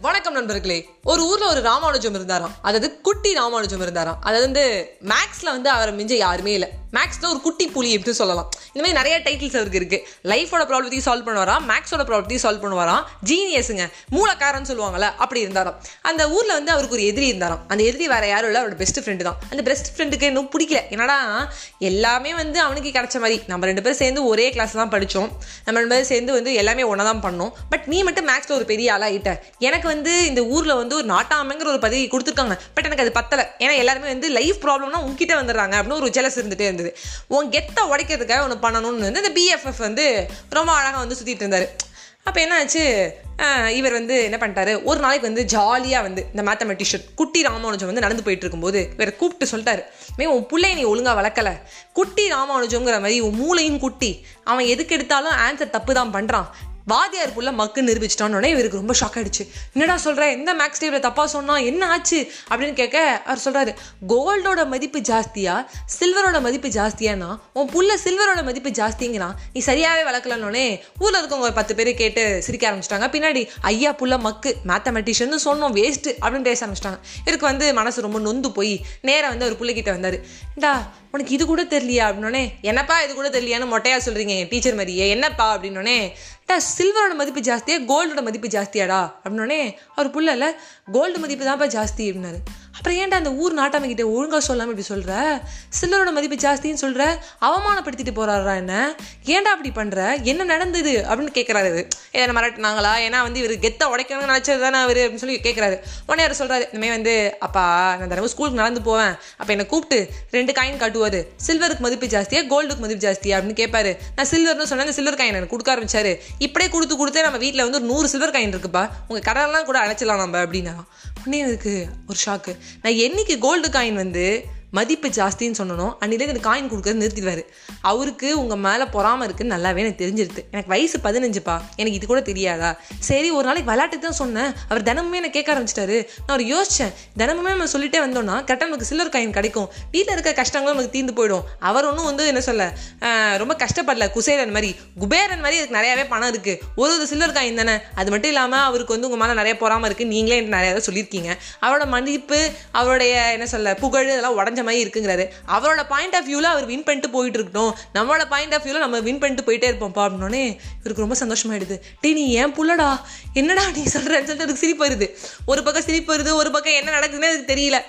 வணக்கம் நண்பர்களே. ஒரு ஊர்ல ஒரு ராமானுஜம் இருந்தாராம். அதாவது குட்டி ராமானுஜம் இருந்தாராம். அதாவது வந்து மேக்ஸ்ல வந்து அவரை மிஞ்ச யாருமே இல்லை. மேக்ஸ்ல ஒரு குட்டி புலி எப்படி சொல்லலாம். இந்த மாதிரி நிறைய டைட்டில்ஸ் அவருக்கு இருக்கு. லைஃபோட ப்ராப்ளத்தையும் சால்வ் பண்ணுவாராம். மேக்ஸோட ப்ராப்ளத்தையும் சால்வ் பண்ணுவாராம். ஜீனியஸுங்க மூலக்காரன்னு சொல்லுவாங்கல்ல அப்படி இருந்தாராம். அந்த ஊர்ல வந்து அவருக்கு ஒரு எதிரி இருந்தாராம். அந்த எதிரி வேற யாரும் இல்லை அவரோட பெஸ்ட் ஃப்ரெண்டு தான். அந்த பெஸ்ட் ஃப்ரெண்டுக்கு இன்னும் பிடிக்கல. என்னடா எல்லாமே வந்து அவனுக்கு கிடைச்ச மாதிரி. நம்ம ரெண்டு பேரும் சேர்ந்து ஒரே கிளாஸ் தான் படித்தோம் நம்ம ரெண்டு பேரும் சேர்ந்து வந்து எல்லாமே ஒன்றா தான் பண்ணோம். பட் நீ மட்டும் மேக்ஸில் ஒரு பெரிய ஆளாகிட்ட எனக்கு வந்து இந்த ஊரில் வந்து ஒரு நாட்டாமைங்கிற ஒரு பதவி கொடுத்துருக்காங்க. பட் எனக்கு அது பத்தலை. ஏன்னா எல்லாருமே வந்து லைஃப் ப்ராப்ளம்னா உங்ககிட்ட வந்துடுறாங்க அப்படின்னு ஒரு ஜெலஸ் இருந்துகிட்டே இருந்தது. உன் கெத்தை உடைக்கிறதுக்காக ஒன்று பண்ணணும்னு வந்து இந்த பிஎஃப்எஃப் வந்து ரொம்ப அழகாக வந்து சுற்றிட்டு இருந்தார். அப்போ என்ன ஆச்சு இவர் வந்து என்ன பண்ணிட்டாரு? ஒரு நாளைக்கு வந்து ஜாலியாக வந்து இந்த மேத்தமெட்டிஷியன் குட்டி ராமானுஜம் வந்து நடந்து போயிட்டு இருக்கும்போது இவரை கூப்பிட்டு சொல்லிட்டாரு. மே உன் பிள்ளைய நீ ஒழுங்காக வளர்க்கல. குட்டி ராமானுஜங்கிற மாதிரி உன் மூளையும் குட்டி. அவன் எதுக்கு எடுத்தாலும் ஆன்சர் தப்பு தான் பண்ணுறான் வாதியார் புள்ள மக்கு நிரூபிச்சிட்டான்னு இவருக்கு ரொம்ப ஷாக் ஆயிடுச்சு. என்னடா சொல்ற? எந்த மேக்ஸ் டேபிள் தப்பா சொன்னா என்ன ஆச்சு? அப்படின்னு கேட்க அவர் சொல்றாரு கோல்டோட மதிப்பு ஜாஸ்தியா? சில்வரோட மதிப்பு ஜாஸ்தியானா? உன் புள்ள சில்வரோட மதிப்பு ஜாஸ்திங்கிறான் நீ சரியாவே வளர்க்கலன்னொடனே ஊர்ல இருக்கவங்க ஒரு பத்து பேர் கேட்டு சிரிக்க ஆரம்பிச்சிட்டாங்க. பின்னாடி ஐயா புள்ள மக்கு மேத்தமெட்டிஷியன் சொன்னோம் வேஸ்ட் அப்படின்னு பேச ஆரம்பிச்சிட்டாங்க. இவருக்கு வந்து மனசு ரொம்ப நொந்து போய் நேராக வந்து ஒரு பிள்ளைகிட்ட வந்தாரு டா உனக்கு இது கூட தெரியலையா? அப்படின்னோடனே என்னப்பா இது கூட தெரியலையான்னு மொட்டையா சொல்றீங்க டீச்சர் மாதிரியே. என்னப்பா? அப்படின்னோடனே டா சில்வரோட மதிப்பு ஜாஸ்தியாக கோல்டோட மதிப்பு ஜாஸ்தியாடா? அப்படின்னோடனே அவர் புள்ள இல்லை கோல்டு மதிப்பு தான்ப்பா ஜாஸ்தி அப்படின்னாரு. அப்புறம் ஏன்டா அந்த ஊர் நாட்டாம ஒழுங்காக சொல்லாமல் இப்படி சொல்கிற சில்லரோட மதிப்பு ஜாஸ்தின்னு சொல்கிற அவமானப்படுத்திட்டு போறாரா என்ன? ஏன்டா அப்படி பண்ணுற என்ன நடந்தது? அப்படின்னு கேட்குறாரு இவரு. ஏ என்ன மிரட்டினாங்களா ஏன்னா வந்து இவர் கெத்தை உடைக்கணும்னு நினச்சது தானே அவர் அப்படின்னு சொல்லி கேட்குறாரு உடனே அவர் சொல்றாரு இனிமே வந்து அப்பா நான் தினமும் ஸ்கூலுக்கு நடந்து போவேன். அப்போ என்னை கூப்பிட்டு ரெண்டு காயின் காட்டுவாரு. சில்வருக்கு மதிப்பு ஜாஸ்தியா கோல்டுக்கு மதிப்பு ஜாஸ்தியா? அப்படின்னு கேட்பாரு நான் சில்வர்னு சொன்னேன் அந்த சில்வர் காயின் எனக்கு கொடுக்க ஆரம்பிச்சாரு. இப்படியே கொடுத்து கொடுத்தே நம்ம வீட்டில் வந்து ஒரு நூறு சில்வர் காயின் இருக்குப்பா. உங்கள் கடன்லாம் கூட அழைச்சிடலாம் நம்ம அப்படின்னா. உடனே எனக்கு ஒரு ஷாக்கு நான் என்னைக்கு கோல்டு காயின் வந்து மதிப்பு ஜாஸ்தின்னு சொன்னனும் அன்னிலே எனக்கு காயின் கொடுக்குறது நிறுத்திடுவார். அவருக்கு உங்கள் மேலே பொறாமல் இருக்குன்னு நல்லாவே எனக்கு தெரிஞ்சிருது. எனக்கு வயசு பதினஞ்சுப்பா. எனக்கு இது கூட தெரியாதா? சரி ஒரு நாளைக்கு விளையாட்டு தான் சொன்னேன். அவர் தினமுமே என்ன கேட்க ஆரம்பிச்சிட்டாரு. நான் ஒரு யோசித்தேன் தினமுமே நம்ம சொல்லிட்டே வந்தோம்னா கரெக்டாக நமக்கு சில்லர் காயின் கிடைக்கும். வீட்டில் இருக்க கஷ்டங்களும் நமக்கு தீர்ந்து போயிடும். அவர் ஒன்றும் வந்து என்ன சொல்ல ரொம்ப கஷ்டப்படல. குசேரன் மாதிரி குபேரன் மாதிரி அதுக்கு நிறையாவே பணம் இருக்குது ஒரு ஒரு சில்லர் காயின் தானே. அது மட்டும் இல்லாமல் அவருக்கு வந்து உங்கள் மேலே நிறைய பொறாமல் இருக்குது நீங்களே எனக்கு நிறைய சொல்லியிருக்கீங்க. அவரோட மதிப்பு அவருடைய என்ன சொல்ல புகழ் இதெல்லாம் உடஞ்சி மாதிரி இருக்குங்கிறாரு. அவரோட பாயிண்ட் ஆஃப் வியூவில் அவர் வின் பண்ணிட்டு போயிட்டு இருக்கட்டும் நம்மளோட பாயிண்ட் ஆஃப் வியூவில் நம்ம வின் பண்ணிட்டு போயிட்டே இருப்போம்ப்பா அப்படின்னோடனே இவருக்கு ரொம்ப சந்தோஷமாயிடுது. டே நீ ஏன் புள்ளடா? என்னடா நீ சொல்கிறேன்னு சொல்லிட்டு எனக்கு சிரிப்பு வருது. ஒரு பக்கம் சிரிப்பு வருது ஒரு பக்கம் என்ன நடக்குதுன்னு எனக்கு தெரியல.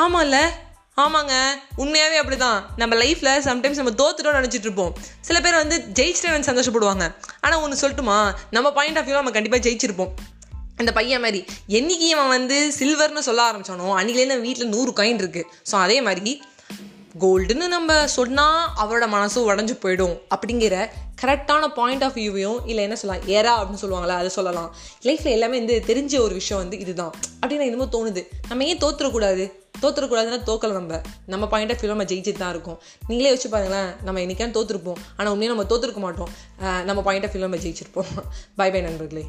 ஆமாம்ல ஆமாங்க. உண்மையாகவே அப்படிதான். நம்ம லைஃப்பில் சம்டைம்ஸ் நம்ம தோத்துட்டோம் நினச்சிட்டு இருப்போம். சில பேர் வந்து ஜெயிச்சிட்டேன் சந்தோஷப்படுவாங்க. ஆனால் ஒன்று சொல்லட்டுமா? நம்ம பாயிண்ட் ஆஃப் வியூவில் நம்ம கண்டிப்பாக ஜெயிச்சிருப்போம். அந்த பையன் மாதிரி என்னைக்கு இவன் வந்து சில்வர்னு சொல்ல ஆரம்பிச்சானோ அன்னைக்குலேருந்து வீட்டில் நூறு காயின் இருக்கு. ஸோ அதே மாதிரி கோல்டுன்னு நம்ம சொன்னால் அவரோட மனசும் உடஞ்சு போயிடும் அப்படிங்கிற கரெக்டான பாயிண்ட் ஆஃப் வியூவையும் இல்லை என்ன சொல்லலாம் ஏரா அப்படின்னு சொல்லுவாங்களா அதை சொல்லலாம். லைஃப்பில் எல்லாமே வந்து தெரிஞ்ச ஒரு விஷயம் வந்து இதுதான். அப்படின்னு என்னமோ தோணுது. நம்ம ஏன் தோத்துறக்கூடாது தோத்துறக்கூடாதுன்னா தோக்கலை நம்ம. நம்ம பாயிண்ட் ஆஃப் வியூ நம்ம ஜெயிச்சுட்டு தான் இருக்கும். நீங்களே வச்சு பாருங்களேன் நம்ம என்னைக்கான தோற்றுருப்போம் ஆனால் உண்மையாக நம்ம தோற்றுருக்க மாட்டோம். நம்ம பாயிண்ட் ஆஃப் வியூ நம்ம ஜெயிச்சிருப்போம். பை பை நண்பர்களே.